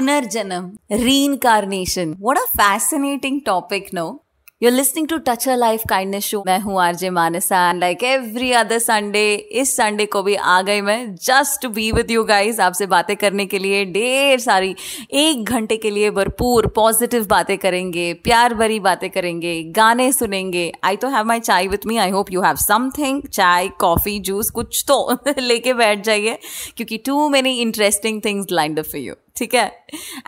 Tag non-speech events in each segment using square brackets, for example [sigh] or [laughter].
Punarjanam, reincarnation. What a fascinating topic, no? You're listening to Touch Her Life Kindness Show. मैं हूँ RJ Manasa and like every other Sunday इस Sunday को भी आ गई मैं just to be with you guys आपसे बातें करने के लिए। ढेर सारी एक घंटे के लिए भरपूर पॉजिटिव बातें करेंगे, प्यार भरी बातें करेंगे, गाने सुनेंगे। आई तो have my chai with me I hope you have something chai coffee juice कुछ तो [laughs] लेके बैठ जाइए, क्योंकि too many interesting things lined for you ठीक है?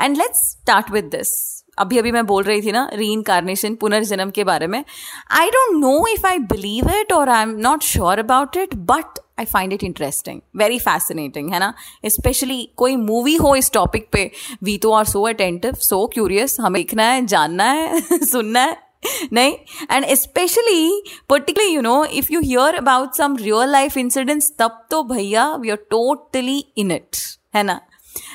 And let's start with this अभी अभी मैं बोल रही थी ना री इनकारनेशन पुनर्जन्म के बारे में। I don't know if I believe it और I am not sure about it but I find it interesting very fascinating है ना? स्पेशली कोई मूवी हो इस टॉपिक पे वी तो are so attentive so curious हमें देखना है, जानना है, [laughs] सुनना है, नहीं? And specially particular you know if you hear about some real life incidents तब तो भैया we are totally in it है ना?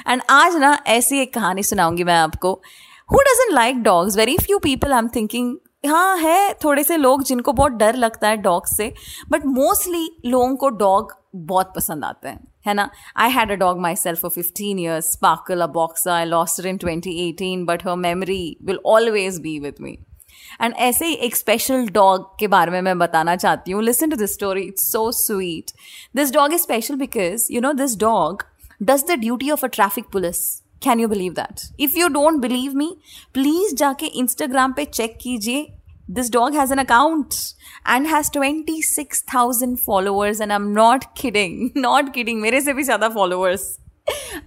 एंड आज ना, ऐसी एक कहानी सुनाऊँगी मैं आपको। Who doesn't like dogs very few people I am thinking हाँ है, थोड़े से लोग जिनको बहुत डर लगता है डॉग से बट मोस्टली लोगों को डॉग बहुत पसंद आते हैं, है ना? I had a dog myself for fifteen years Sparkle a boxer I lost in twenty eighteen but her memory will always be with me and ऐसे ही एक स्पेशल डॉग के बारे में मैं बताना चाहती हूँ। Listen to this story it's so sweet this dog is special because you know this dog does the duty of a traffic police can you believe that if you don't believe me please जाके Instagram पे check कीजिए। This dog has an account and has twenty six thousand followers and I am not kidding not kidding मेरे से भी ज़्यादा followers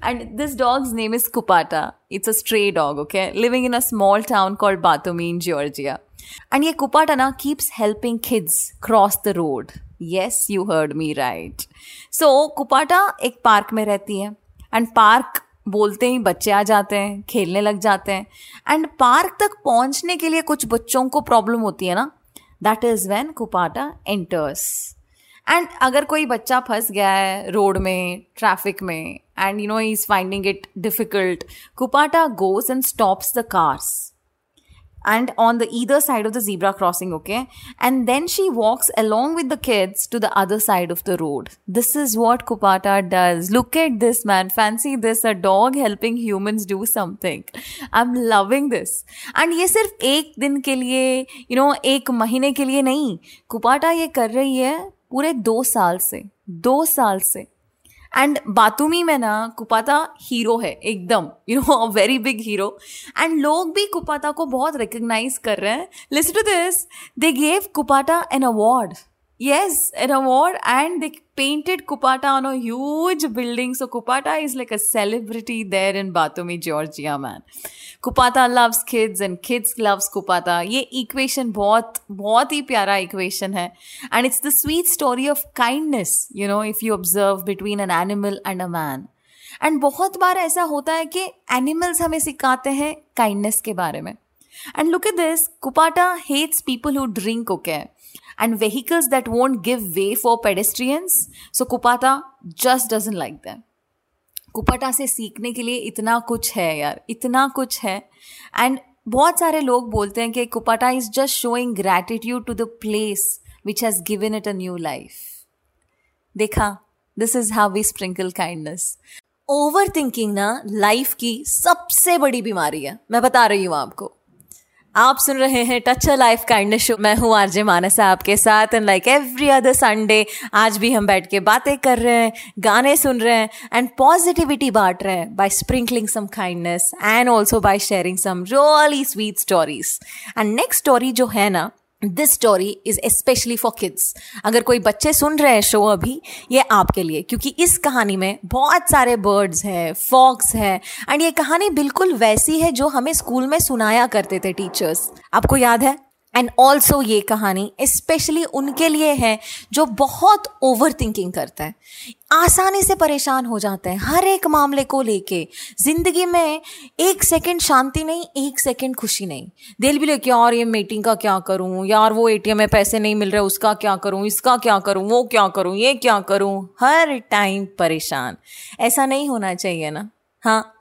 and this dog name is Kupata it's a stray dog okay living in a small town call Batumi in Georgia and ये Kupata ना keeps helping kids cross the road yes you heard me right so Kupata एक park में रहती है। And park बोलते ही बच्चे आ जाते हैं, खेलने लग जाते हैं। एंड पार्क तक पहुँचने के लिए कुछ बच्चों को प्रॉब्लम होती है ना? That is when Kupata enters and अगर कोई बच्चा फंस गया है रोड में ट्रैफ़िक में and you know is finding it difficult Kupata goes and stops the cars and on the either side of the zebra crossing okay and then she walks along with the kids to the other side of the road this is what kupata does look at this man fancy this a dog helping humans do something i'm loving this and ये सिर्फ एक दिन के लिए you know एक महीने के लिए नहीं कुपाटा ये कर रही है पूरे दो साल से दो साल से एंड बातुमी में ना कुपाता हीरो है, एकदम. You know a very big hero and लोग भी कुपाता को बहुत रिकग्नाइज कर रहे हैं. Listen to this they gave Kupata an award Yes, an award, and they painted Kupata on a huge building. So Kupata is like a celebrity there in Batumi, Georgia, man. Kupata loves kids and kids loves Kupata. ये equation बहुत बहुत ही प्यारा equation है and it's the sweet story of kindness, you know, if you observe between an animal and a man. And बहुत बार ऐसा होता है कि एनिमल्स हमें सिखाते हैं काइंडनेस के बारे में and look at this Kupata hates people who drink okay and vehicles that won't give way for pedestrians. So, Kupata just doesn't like them. Kupata से सीखने के लिए इतना कुछ है यार, इतना कुछ है। एंड बहुत सारे लोग बोलते हैं कि Kupata is just showing gratitude to the place which has given it a new life देखा this is how we sprinkle kindness overthinking ना लाइफ की सबसे बड़ी बीमारी है। मैं बता रही हूँ आपको। आप सुन रहे हैं touch a life kindness show मैं हूँ आरजे मानसा आपके साथ and like every other Sunday आज भी हम बैठ के बातें कर रहे हैं, गाने सुन रहे हैं एंड पॉजिटिविटी बांट रहे हैं by sprinkling some kindness and also by sharing some really sweet stories and next story जो है ना this story is specially for kids अगर कोई बच्चे सुन रहे हैं शो अभी, ये आपके लिए, क्योंकि इस कहानी में बहुत सारे बर्ड्स है फॉक्स है एंड ये कहानी बिल्कुल वैसी है जो हमें स्कूल में सुनाया करते थे टीचर्स आपको याद है? एंड ऑल्सो ये कहानी स्पेशली उनके लिए है जो बहुत ओवर थिंकिंग करता है। आसानी से परेशान हो जाते हैं हर एक मामले को लेके। ज़िंदगी में एक सेकंड शांति नहीं, एक सेकंड खुशी नहीं। दिल भी लेके यार ये मीटिंग का क्या करूँ? यार वो एटीएम में पैसे नहीं मिल रहे, उसका क्या करूँ? इसका क्या करूँ? वो क्या करूँ? ये क्या करूँ? हर टाइम परेशान। ऐसा नहीं होना चाहिए ना? हाँ।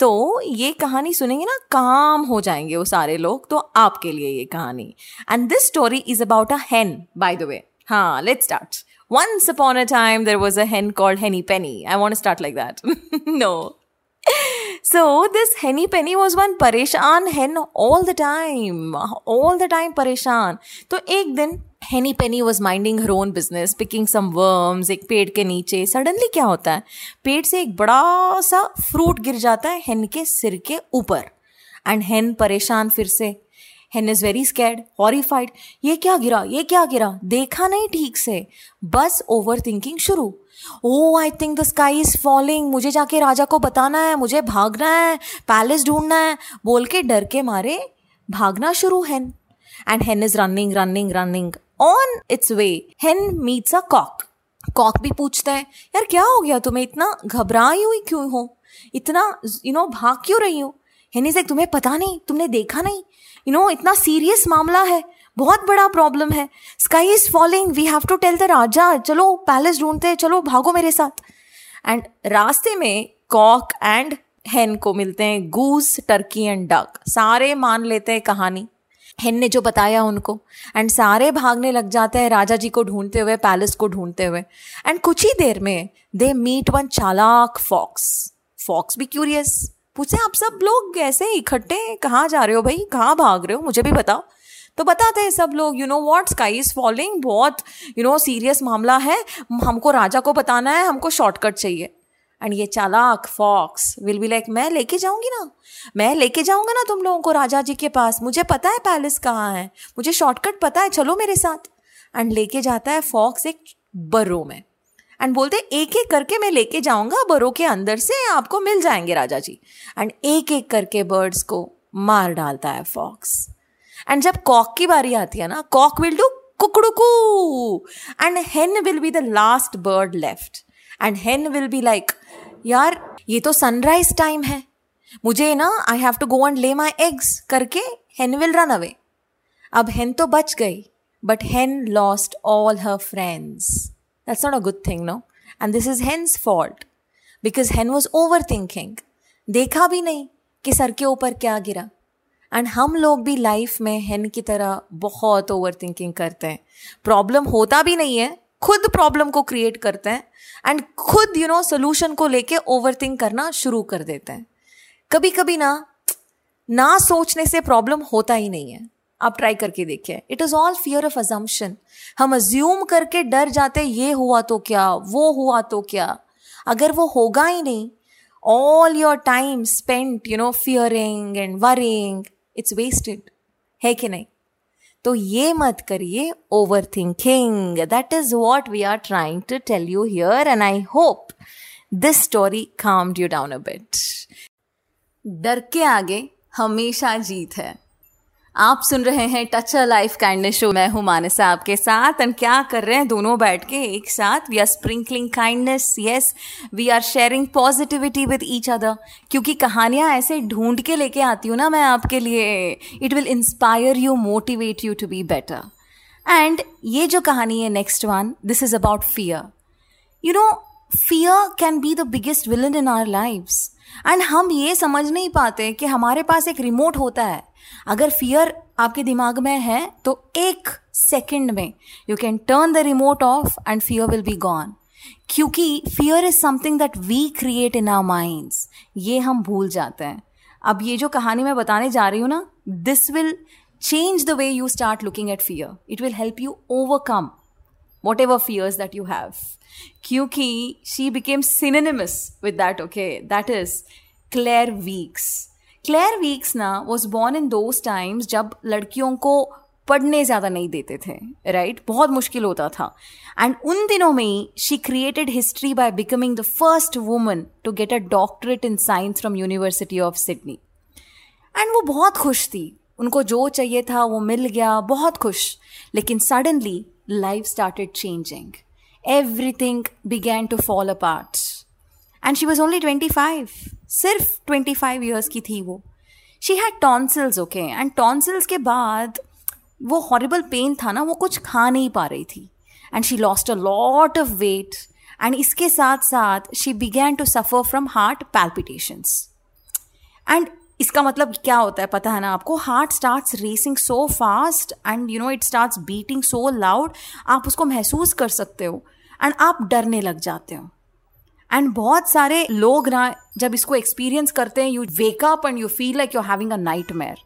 तो ये कहानी सुनेंगे ना, काम हो जाएँगे वो सारे लोग तो आपके लिए ये कहानी। And this story is about a hen by the way हाँ let's start once upon a time there was a hen called Henny Penny I want start like that no so this Henny Penny was one परेशान hen all the time all the time परेशान तो एक दिन Henny Penny was minding her own business picking some worms एक पेड़ के नीचे। Suddenly क्या होता है? पेड़ से एक बड़ा सा फ्रूट गिर जाता है हेन के सिर के ऊपर। एंड हेन परेशान फिर से। हेन इज़ वेरी स्कैड हॉरीफाइड ये क्या गिरा? ये क्या गिरा? देखा नहीं ठीक से। बस ओवर थिंकिंग शुरू। ओ I think the sky is falling मुझे जाके राजा को बताना है, मुझे भागना है पैलेस ढूंढना है। बोल के डर के मारे भागना शुरू hen and hen is running running running on its way hen meets a cock cock भी पूछता है, यार, क्या हो गया? तुम्हें इतना घबराई हुई क्यों हो? इतना यू नो भाग क्यों रही हो? हेन इज़ लाइक तुम्हें पता नहीं, तुमने देखा नहीं? यू नो इतना सीरियस मामला है, बहुत बड़ा प्रॉब्लम है। Sky is falling we have to tell the raja चलो पैलेस ढूंढते हैं, चलो, भागो मेरे साथ. एंड रास्ते में कॉक एंड हेन को मिलते हैं गूस टर्की एंड डक सारे मान लेते हैं कहानी। हेन ने जो बताया उनको। एंड सारे भागने लग जाते हैं राजा जी को ढूंढते हुए, पैलेस को ढूंढते हुए। एंड कुछ ही देर में दे मीट वन चालाक फॉक्स फॉक्स भी क्यूरियस पूछे आप सब लोग ऐसे इकट्ठे कहाँ जा रहे हो भाई? कहाँ भाग रहे हो? मुझे भी बताओ। तो बताते हैं सब लोग you know what sky is following बहुत यू नो सीरियस मामला है। हमको राजा को बताना है, हमको शॉर्टकट चाहिए। एंड ये चालाक फॉक्स विल बी लाइक मैं लेके जाऊँगी ना? मैं लेके जाऊँगा ना तुम लोगों को राजा जी के पास? मुझे पता है पैलेस कहाँ है। मुझे शॉर्टकट पता है, चलो मेरे साथ. एंड लेके जाता है फॉक्स एक बर्रो में। एंड बोलते एक एक करके मैं लेके जाऊँगा बरो के अंदर से, आपको मिल जाएँगे राजा जी. एंड एक एक करके बर्ड्स को मार डालता है फॉक्स एंड जब कॉक की बारी आती है ना cock will do कुकड़ुकू। And hen will be the last bird left and hen will be like यार, ये तो सनराइज टाइम है। मुझे ना I have to go and lay my eggs करके हेन विल रन अवे अब हेन तो बच गई but hen lost all her friends that's not a good thing no and this is hen's fault because hen was overthinking देखा भी नहीं कि सर के ऊपर क्या गिरा। एंड हम लोग भी लाइफ में हेन की तरह बहुत ओवर थिंकिंग करते हैं। प्रॉब्लम होता भी नहीं है खुद प्रॉब्लम को क्रिएट करते हैं एंड खुद यू नो सोल्यूशन को लेके ओवर थिंक करना शुरू कर देते हैं। कभी कभी ना ना सोचने से प्रॉब्लम होता ही नहीं है। आप ट्राई करके देखिए। It is all fear of assumption हम अज्यूम करके डर जाते, ये हुआ तो क्या? वो हुआ तो क्या? अगर वो होगा ही नहीं all your time spent you know fearing and worrying it's wasted है कि नहीं? तो ये मत करिए overthinking that is what we are trying to tell you here and I hope this story calmed you down a bit डर के आगे हमेशा जीत है। आप सुन रहे हैं touch a life kindness show मैं हूँ मानसा आपके साथ एंड क्या कर रहे हैं? दोनों बैठ के एक साथ। We are sprinkling kindness yes we are sharing positivity with each other क्योंकि कहानियाँ ऐसे ढूंढ के लेके आती हूँ ना मैं आपके लिए। It will inspire you motivate you to be better and ये जो कहानी है next one this is about fear you know fear can be the biggest villain in our lives and हम ये समझ नहीं पाते कि हमारे पास एक रिमोट होता है अगर फियर आपके दिमाग में है तो एक सेकंड में you can turn the remote off and fear will be gone क्योंकि fear is something that we create in our minds ये हम भूल जाते हैं अब ये जो कहानी मैं बताने जा रही हूँ ना this will change the way you start looking at fear. It will help you overcome whatever fears that you have. Kyuki, she became synonymous with that, okay that is Claire Weeks Claire Weeks ना was born in those times जब लड़कियों को पढ़ने ज़्यादा नहीं देते थे right right? बहुत मुश्किल होता था। एंड उन दिनों में ही she created history by becoming the first woman to get a doctorate in science from University of Sydney and वो बहुत खुश थी। उनको जो चाहिए था वो मिल गया बहुत खुश। लेकिन suddenly life started changing everything began to fall apart and she was only twenty five सिर्फ़ ट्वेंटी फाइव ईयर्स की थी वो she had tonsils okay and tonsils के बाद वो हॉरिबल पेन था ना वो कुछ खा नहीं पा रही थी and she lost a lot of weight and इसके साथ साथ she began to suffer from heart palpitations and इसका मतलब क्या होता है पता है ना आपको? Heart start racing so fast and you know it start beating so loud आप उसको महसूस कर सकते हो एंड आप डरने लग जाते हो। एंड बहुत सारे लोग ना, जब इसको एक्सपीरियंस करते हैं you wake up and you feel like you having a nightmare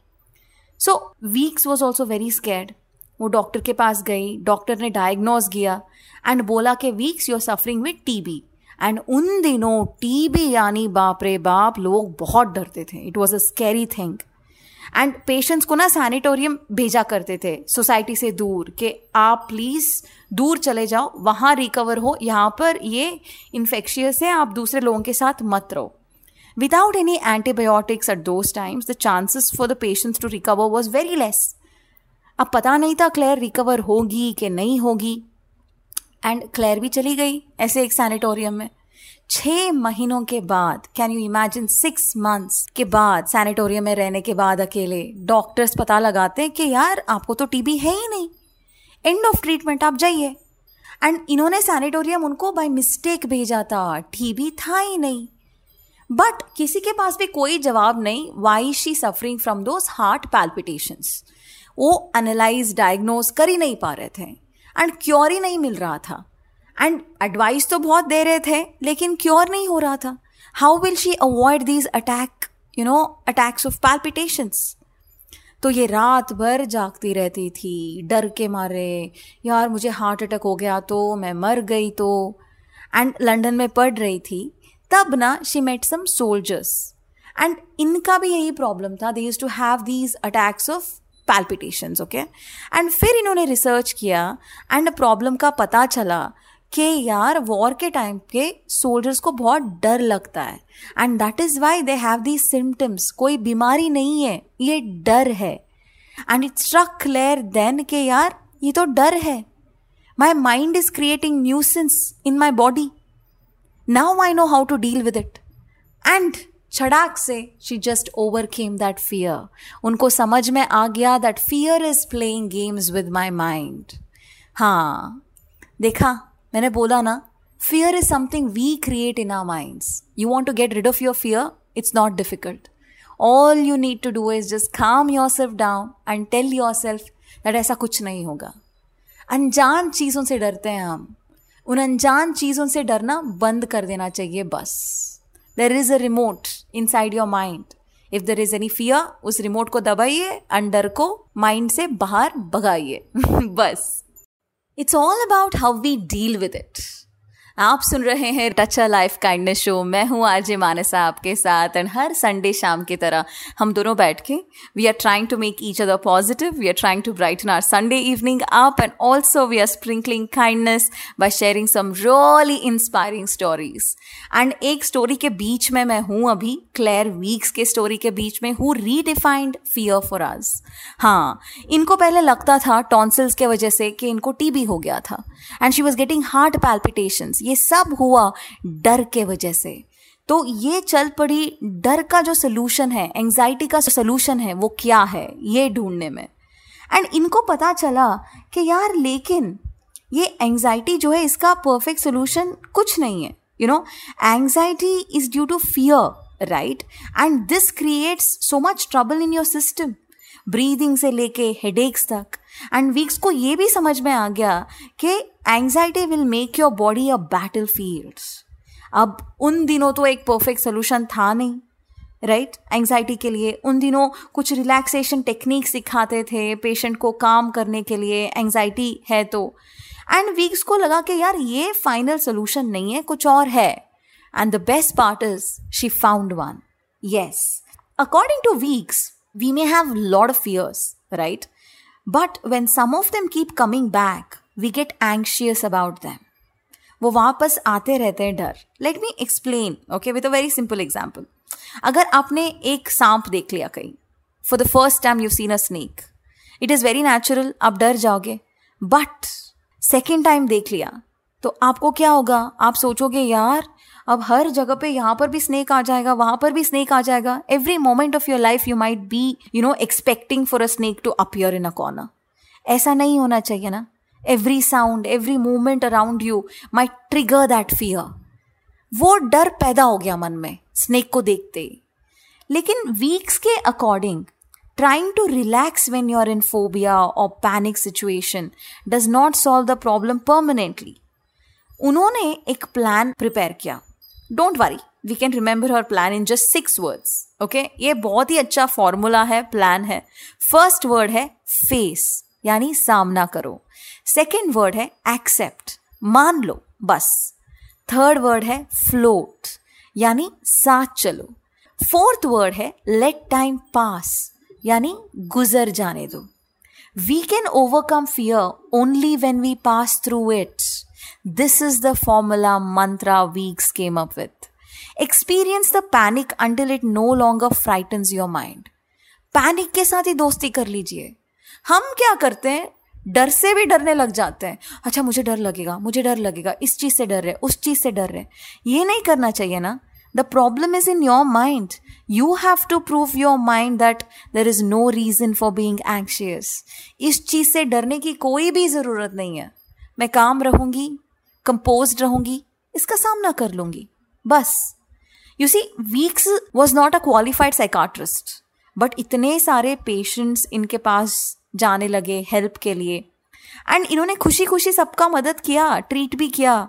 so Weekes was also very scared वो डॉक्टर के पास गई डॉक्टर ने डायग्नोज किया एंड बोला कि Weekes you are suffering with TB and उन दिनों टीबी यानी बाप रे बाप लोग बहुत डरते थे। It was a scary thing and patients को ना सैनिटोरियम भेजा करते थे सोसाइटी से दूर कि आप प्लीज़ दूर चले जाओ, वहाँ रिकवर हो, यहाँ पर ये इन्फेक्शियस है, आप दूसरे लोगों के साथ मत रहो। Without any antibiotics at those times the chances for the patients to recover was very less अब पता नहीं था क्लेयर रिकवर होगी कि नहीं होगी। एंड क्लेयर भी चली गई ऐसे एक सैनिटोरियम में। छः महीनों के बाद can you imagine six months के बाद सैनिटोरियम में रहने के बाद अकेले डॉक्टर्स पता लगाते हैं कि यार आपको तो टीबी है ही नहीं। एंड ऑफ़ ट्रीटमेंट आप जाइए। एंड इन्होंने सैनिटोरियम उनको बाय मिस्टेक भेजा था। टीबी था ही नहीं। बट किसी के पास भी कोई जवाब नहीं। Why she suffering from those heart palpitations वो एनालाइज डायग्नोज कर ही नहीं पा रहे थे। एंड क्योर ही नहीं मिल रहा था। एंड एडवाइस तो बहुत दे रहे थे, लेकिन क्योर नहीं हो रहा था। How will she avoid these attack you know attacks of palpitations तो ये रात भर जागती रहती थी, डर के मारे, यार, मुझे हार्ट अटैक हो गया तो मैं मर गई तो। एंड लंदन में पढ़ रही थी, तब ना she met some soldiers and इनका भी यही प्रॉब्लम था they use to have these attacks of palpitations okay and फिर इन्होंने रिसर्च किया एंड प्रॉब्लम का पता चला कि यार वॉर के टाइम के सोल्जर्स को बहुत डर लगता है। And that is why they have the symptoms कोई बीमारी नहीं है, ये डर है। And it's struck clear then के यार, ये तो डर है। My mind is creating nuisance in my body now I know how to deal with it and छड़ाक से she just overcame that fear उनको समझ में आ गया that fear is playing games with my mind हाँ देखा, मैंने बोला ना fear is something we create in our minds you want to get rid of your fear it's not difficult all you need to do is just calm yourself down and tell yourself that ऐसा कुछ नहीं होगा. अनजान चीज़ों से डरते हैं हम. उन अनजान चीज़ों से डरना बंद कर देना चाहिए बस. There is a remote inside your mind if there is any fear उस रिमोट को दबाइए अंडर को माइंड से बाहर भगाइए बस it's all about how we deal with it आप सुन रहे हैं touch a life kindness show. मैं हूँ आरजे मानसा आपके साथ एंड हर संडे शाम की तरह हम दोनों बैठ के we are trying to make each other positive we are trying to brighten our Sunday evening up and also we are sprinkling kindness by sharing some really inspiring stories and एक story के बीच में मैं हूँ अभी clear weeks के story के बीच में who redefined fear for us हाँ इनको पहले लगता था टॉन्सिल्स के वजह से कि इनको टीबी हो गया था and she was getting heart palpitations ये सब हुआ डर के वजह से। तो ये चल पड़ी डर का जो सोल्यूशन है एंजाइटी का सोल्यूशन है, वो क्या है, ये ढूँढने में। एंड इनको पता चला कि यार लेकिन ये एंजाइटी जो है, इसका परफेक्ट सोल्यूशन कुछ नहीं है you know anxiety is due to fear right and this creates so much trouble in your system breathing से लेके हेडेक्स तक। एंड वीक्स को ये भी समझ में आ गया कि anxiety will make your body a battlefield अब उन दिनों तो एक परफेक्ट सोल्यूशन था नहीं राइट right? एंग्जाइटी के लिए उन दिनों कुछ रिलैक्सेशन टेक्निक सिखाते थे पेशेंट को काम करने के लिए एंग्जाइटी है तो। एंड वीक्स को लगा कि यार ये फाइनल सोल्यूशन नहीं है, कुछ और है। And the best part is she found one yes according to Weekes we may have lot of fears right but when some of them keep coming back we get anxious about them वो वापस आते रहते हैं डर। Let me explain okay with a very simple example अगर आपने एक सांप देख लिया कहीं for the first time you seen a snake it is very natural आप डर जाओगे। बट सेकेंड टाइम देख लिया तो आपको क्या होगा? आप सोचोगे, यार अब हर जगह पे यहाँ पर भी स्नेक आ जाएगा, वहाँ पर भी स्नेक आ जाएगा। Every moment of your life you might be you know expecting for a snake to appear in a corner ऐसा नहीं होना चाहिए ना। Every sound every movement around you may trigger that fear वो डर पैदा हो गया मन में स्नेक को देखते ही। लेकिन वीक्स के according trying to relax when you are in phobia और panic situation does not solve the problem permanently उन्होंने एक प्लान प्रिपेयर किया। Don't worry we can remember her plan in just six words okay ये बहुत ही अच्छा formula है plan है. First word है फेस यानी सामना करो. सेकेंड वर्ड है एक्सेप्ट मान लो. बस. थर्ड वर्ड है फ्लोट यानी साथ चलो. फोर्थ वर्ड है लेट टाइम पास यानी गुजर जाने दो. We can overcome fear only when we pass through it this is the formula mantra Weekes came up with experience the panic until it no longer frightens your mind panic के साथ ही दोस्ती कर लीजिए। हम क्या करते हैं? डर से भी डरने लग जाते हैं। अच्छा मुझे डर लगेगा, मुझे डर लगेगा, इस चीज़ से डर रहे, उस चीज़ से डर रहे। ये नहीं करना चाहिए ना। The problem is in your mind you have to prove your mind that there is no reason for being anxious इस चीज़ से डरने की कोई भी ज़रूरत नहीं है। मैं काम रहूँगी कंपोज रहूँगी, इसका सामना कर लूँगी। बस। You see Weekes was not a qualified psychiatrist but इतने सारे पेशेंट्स इनके पास जाने लगे हेल्प के लिए। एंड इन्होंने खुशी खुशी सबका मदद किया ट्रीट भी किया।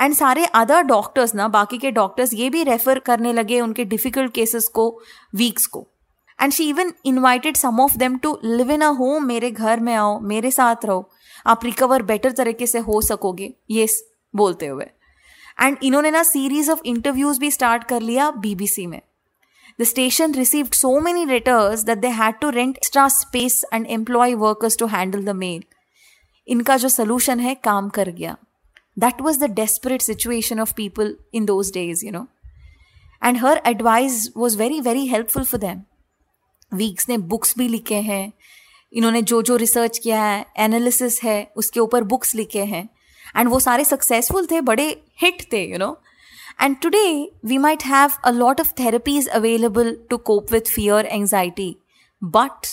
एंड सारे अदर डॉक्टर्स ना, बाकी के डॉक्टर्स ये भी रेफर करने लगे उनके डिफ़िकल्ट केसेस को वीक्स को। And she even invited some of them to live in a home मेरे घर में आओ मेरे साथ रहो आप रिकवर बेटर तरीके से हो सकोगे ये बोलते हुए एंड इन्होंने ना सीरीज़ ऑफ़ इंटरव्यूज़ भी स्टार्ट कर लिया बीबीसी में The station received so many letters that they had to rent extra space and employ workers to handle the mail. इनका जो solution है काम कर गया That was the desperate situation of people in those days, you know. And her advice was very, very helpful for them. Weekes ने books भी लिखे हैं। इन्होंने जो जो रिसर्च किया है एनालिसिस है, उसके ऊपर बुक्स लिखे हैं। एंड वो सारे सक्सेसफुल थे, बड़े हिट थे you know and today we might have a lot of therapies available to cope with fear anxiety but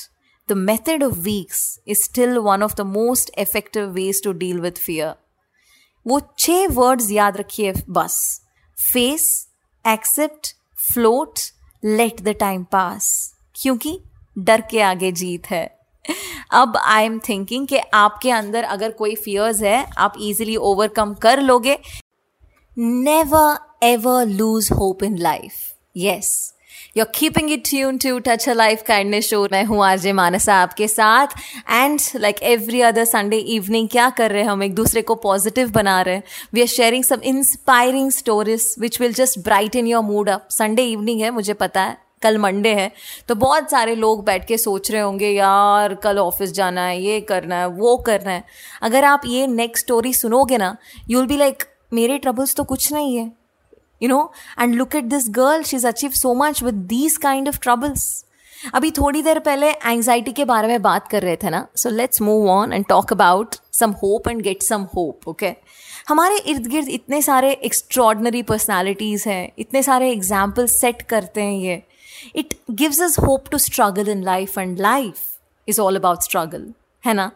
the method of Weekes is still one of the most effective ways to deal with fear वो छह words याद रखिए, बस। Face accept float let the time pass क्योंकि डर के आगे जीत है। अब आई एम थिंकिंग कि आपके अंदर अगर कोई फियर्स है, आप इजीली ओवरकम कर लोगे। Never, ever lose hope in life. Yes. You're keeping it tuned to touch a Life Kindness Show. मैं हूँ आरजे मानसा आपके साथ। And like every other Sunday evening क्या कर रहे हैं हम? एक दूसरे को पॉजिटिव बना रहे हैं। We are sharing some inspiring stories which will just brighten your mood up Sunday evening है, मुझे पता है। कल मंडे है तो बहुत सारे लोग बैठ के सोच रहे होंगे, यार, कल ऑफ़िस जाना है, ये करना है, वो करना है। अगर आप ये नेक्स्ट स्टोरी सुनोगे ना यू विल बी लाइक मेरे ट्रबल्स तो कुछ नहीं है. You know and look at this girl she is achieve so much with these kind of troubles अभी थोड़ी देर पहले एंग्जाइटी के बारे में बात कर रहे थे ना so let's move on and talk about some hope and get some hope okay हमारे इर्द गिर्द इतने सारे एक्स्ट्रॉडनरी पर्सनैलिटीज़ हैं, इतने सारे एग्ज़ाम्पल सेट करते हैं ये। It gives us hope to struggle in life and life is all about struggle है ना?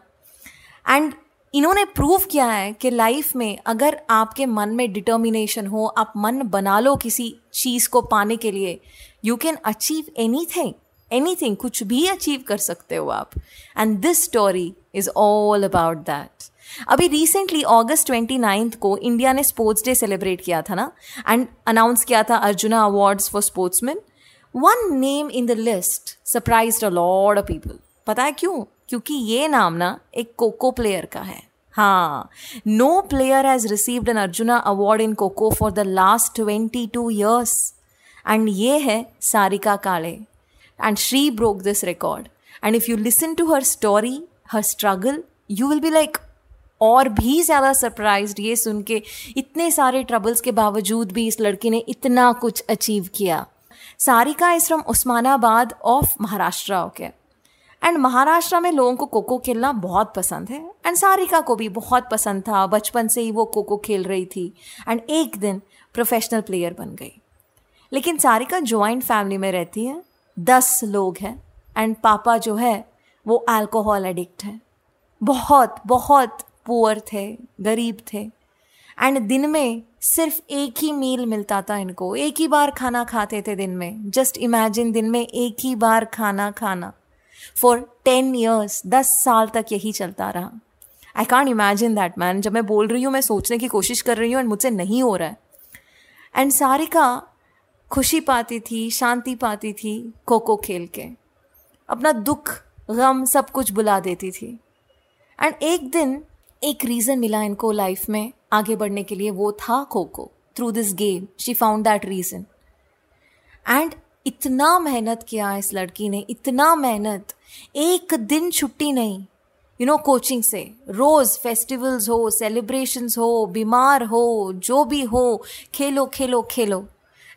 एंड इन्होंने प्रूव किया है कि लाइफ में अगर आपके मन में डिटर्मिनेशन हो, आप मन बना लो किसी चीज़ को पाने के लिए you can achieve anything anything कुछ भी अचीव कर सकते हो आप। And this story is all about that अभी रिसेंटली अगस्त ट्वेंटी नाइन्थ को इंडिया ने स्पोर्ट्स डे सेलिब्रेट किया था ना? एंड अनाउंस किया था Arjuna awards for sportsman one name in the list surprise a lot of people पता है क्यों? क्योंकि ये नाम ना एक कोको प्लेयर का है। हाँ। No player has received an Arjuna award in kho kho for the last twenty two years and ये है Sarika Kale and she broke this record and if you listen to her story her struggle you will be like और भी ज़्यादा surprise ये सुन के इतने सारे troubles के बावजूद भी इस लड़की ने इतना कुछ अचीव किया। Sarika is from Osmanabad of Maharashtra okay and Maharashtra में लोगों को कोको खेलना बहुत पसंद है। एंड सारिका को भी बहुत पसंद था। बचपन से ही वो कोको खेल रही थी। एंड एक दिन प्रोफेशनल प्लेयर बन गई। लेकिन सारिका ज्वाइंट फैमिली में रहती है। दस लोग हैं। एंड पापा जो है, वो अल्कोहल एडिक्ट है। बहुत बहुत पुअर थे, गरीब थे। एंड दिन में सिर्फ़ एक ही मील मिलता था इनको। एक ही बार खाना खाते थे दिन में। जस्ट इमेजिन दिन में एक ही बार खाना खाना। फॉर टेन ईयर्स दस साल तक यही चलता रहा। I can't imagine that man जब मैं बोल रही हूँ, मैं सोचने की कोशिश कर रही हूँ एंड मुझसे नहीं हो रहा है। एंड सारिका खुशी पाती थी, शांति पाती थी खो खो खेल के। अपना दुख, गम सब कुछ बुला देती थी। एंड एक दिन एक रीज़न मिला इनको लाइफ में। आगे बढ़ने के लिए वो था kho kho through this game she found that reason and इतना मेहनत किया इस लड़की ने, इतना मेहनत, एक दिन छुट्टी नहीं यू नो कोचिंग से, रोज फेस्टिवल्स हो सेलिब्रेशंस हो, बीमार हो, जो भी हो, खेलो खेलो खेलो।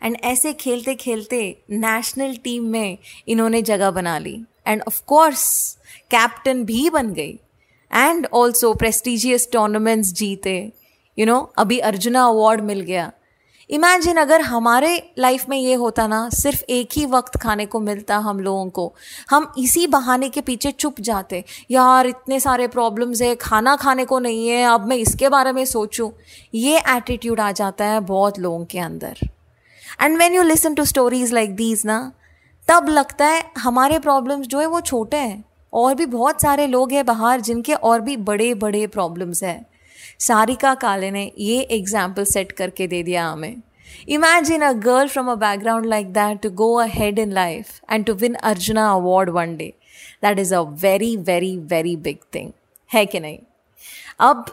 एंड ऐसे खेलते खेलते नेशनल टीम में इन्होंने जगह बना ली। एंड ऑफ़ कोर्स कैप्टन भी बन गई। एंड ऑल्सो प्रेस्टिजियस टूर्नामेंट्स जीते। यू नो अभी अर्जुना अवार्ड मिल गया। इमेजिन अगर हमारे लाइफ में ये होता ना, सिर्फ़ एक ही वक्त खाने को मिलता हम लोगों को। हम इसी बहाने के पीछे चुप जाते। यार, इतने सारे प्रॉब्लम्स है, खाना खाने को नहीं है, अब मैं इसके बारे में सोचूं। ये एटीट्यूड आ जाता है बहुत लोगों के अंदर। And when you listen to stories like these ना, तब लगता है हमारे प्रॉब्लम्स जो है वो छोटे हैं। और भी बहुत सारे लोग हैं बाहर जिनके और भी बड़े बड़े प्रॉब्लम्स हैं। सारिका काले ने ये एग्ज़ाम्पल सेट करके दे दिया हमें। Imagine a girl from a background like that to go ahead in life and to win Arjuna award one day that is a very very very big thing है कि नहीं? अब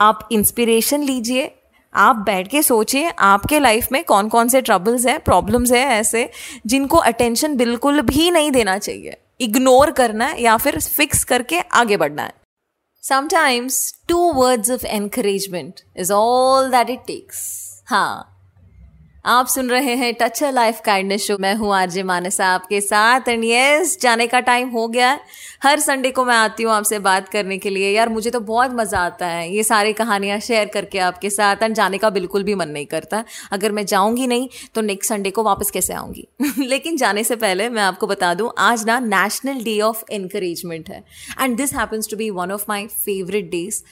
आप इंस्पिरेशन लीजिए, आप बैठ के सोचिए, आपके लाइफ में कौन कौन से ट्रबल्स हैं प्रॉब्लम्स हैं ऐसे, जिनको अटेंशन बिल्कुल भी नहीं देना चाहिए। इग्नोर करना है या फिर फिक्स करके आगे बढ़ना है। Sometimes two words of encouragement is all that it takes. हाँ आप सुन रहे हैं touch a life kindness show मैं हूँ आरजे मानसा आपके साथ। एंड यस जाने का टाइम हो गया है। हर संडे को मैं आती हूँ आपसे बात करने के लिए। यार, मुझे तो बहुत मज़ा आता है ये सारी कहानियाँ शेयर करके आपके साथ। एंड जाने का बिल्कुल भी मन नहीं करता। अगर मैं जाऊँगी नहीं तो नेक्स्ट संडे को वापस कैसे आऊँगी? [laughs] लेकिन जाने से पहले मैं आपको बता दूँ, आज ना नेशनल डे ऑफ़ इनक्रेजमेंट है। And this happens to be one of my favourite days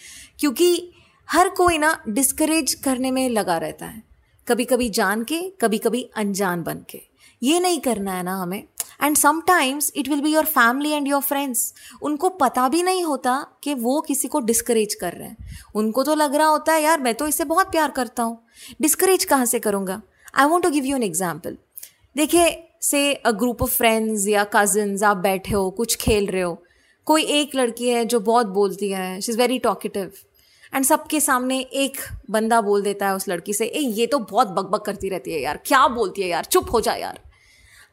क्योंकि हर कोई ना डिस्करेज करने में लगा रहता है। कभी कभी जान के कभी कभी अनजान बन के। ये नहीं करना है ना हमें। And sometimes it will be your family and your friends उनको पता भी नहीं होता कि वो किसी को डिस्करेज कर रहे हैं। उनको तो लग रहा होता है, यार, मैं तो इससे बहुत प्यार करता हूँ। डिस्करेज कहाँ से करूँगा? I want to give you an example देखिए say a group of friends या कजन्स आप बैठे हो, कुछ खेल रहे हो। कोई एक लड़की है जो बहुत बोलती है। She is very talkative and सबके सामने एक बंदा बोल देता है उस लड़की से, ए, ये तो बहुत बकबक करती रहती है यार, क्या बोलती है यार, चुप हो जा यार।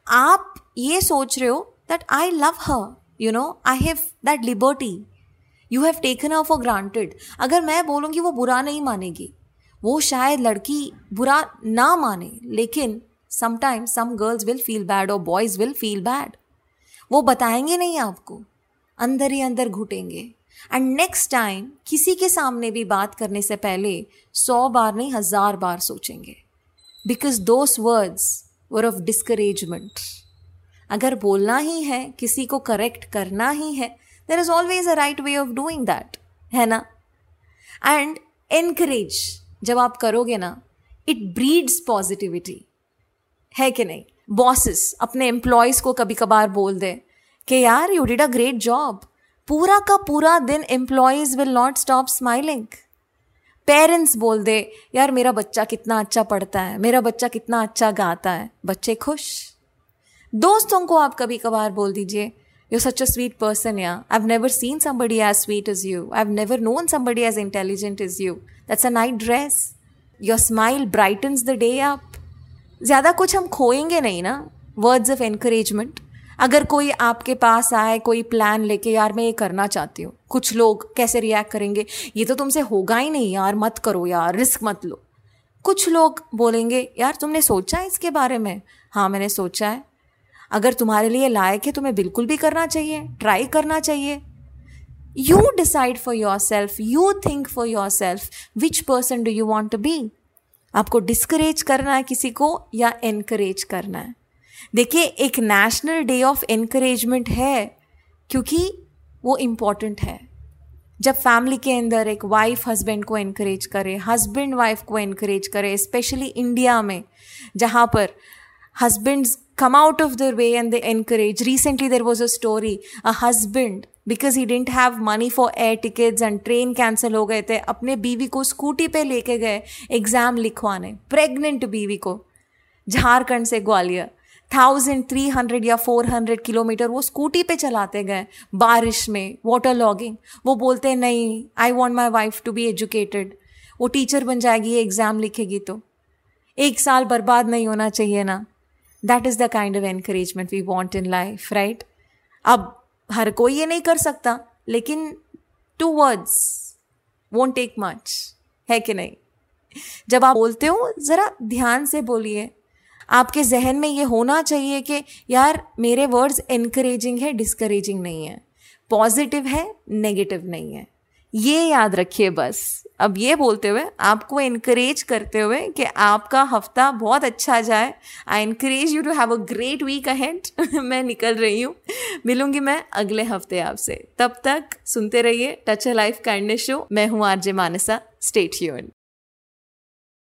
आप ये सोच रहे हो that I love her you know I have that liberty you have taken her for granted अगर मैं बोलूँगी वो बुरा नहीं मानेगी। वो शायद लड़की बुरा ना माने, लेकिन sometimes some girls will feel bad और बॉयज़ विल फील बैड वो बताएँगे नहीं आपको। अंदर ही अंदर घुटेंगे। एंड नेक्स्ट टाइम किसी के सामने भी बात करने से पहले सौ बार नहीं, हज़ार बार सोचेंगे। Because those words were of discouragement अगर बोलना ही है, किसी को करेक्ट करना ही है there is always a right way of doing that है ना? एंड एनकरेज जब आप करोगे ना इट ब्रीड्स पॉजिटिविटी है कि नहीं? बॉसेस अपने एम्प्लॉयज़ को कभी कभार बोल दें कि, यार you did a great job पूरा का पूरा दिन employees will not stop smiling parents बोल दे, यार, मेरा बच्चा कितना अच्छा पढ़ता है, मेरा बच्चा कितना अच्छा गाता है। बच्चे खुश। दोस्तों को आप कभी कभार बोल दीजिए you such a sweet person या I have never seen somebody as sweet as you I have never known somebody as intelligent as you that's a night dress your smile brightens the day आप ज़्यादा कुछ हम खोएँगे नहीं ना words of encouragement अगर कोई आपके पास आए, कोई प्लान लेके, यार, मैं ये करना चाहती हूँ। कुछ लोग कैसे रिएक्ट करेंगे? ये तो तुमसे होगा ही नहीं यार, मत करो यार रिस्क मत लो। कुछ लोग बोलेंगे, यार, तुमने सोचा है इसके बारे में? हाँ मैंने सोचा है। अगर तुम्हारे लिए लायक है तुम्हें बिल्कुल भी करना चाहिए ट्राई करना चाहिए। You decide for yourself you think for yourself which person do you want to be आपको डिस्करेज करना है किसी को या एनकरेज करना है? देखिए, एक नेशनल डे ऑफ़ इनक्रेजमेंट है क्योंकि वो इंपॉर्टेंट है। जब फैमिली के अंदर एक वाइफ हस्बैंड को इनक्रेज करे हस्बैंड वाइफ को इनक्रेज करे स्पेशली इंडिया में, जहाँ पर husbands come out of their way and they encourage. Recently there was a story, a husband because he didn't have money for air tickets and train cancel हो गए थे, अपने बीवी को स्कूटी पे लेके गए एग्ज़ाम लिखवाने प्रेग्नेंट बीवी को, झारखंड से ग्वालियर। थाउज़ेंड थ्री हंड्रेड या फोर हंड्रेड किलोमीटर वो स्कूटी पे चलाते गए, बारिश में वाटर लॉगिंग वो बोलते हैं, नहीं I want my wife to be educated वो टीचर बन जाएगी एग्ज़ाम लिखेगी तो। एक साल बर्बाद नहीं होना चाहिए ना। That is the kind of encouragement we want in life right अब हर कोई ये नहीं कर सकता, लेकिन two words won't take much है कि नहीं? जब आप बोलते हो, ज़रा ध्यान से बोलिए। आपके जहन में ये होना चाहिए कि यार, मेरे वर्ड्स इनकरेजिंग है डिस्करेजिंग नहीं है। पॉजिटिव है नेगेटिव नहीं है। ये याद रखिए बस। अब ये बोलते हुए, आपको इनक्रेज करते हुए कि आपका हफ़्ता बहुत अच्छा जाए। I encourage you to have a great week ahead मैं निकल रही हूँ। मिलूँगी मैं अगले हफ़्ते आपसे। तब तक सुनते रहिए touch a life kindness show मैं हूँ आरजे मानसा। स्टेट यून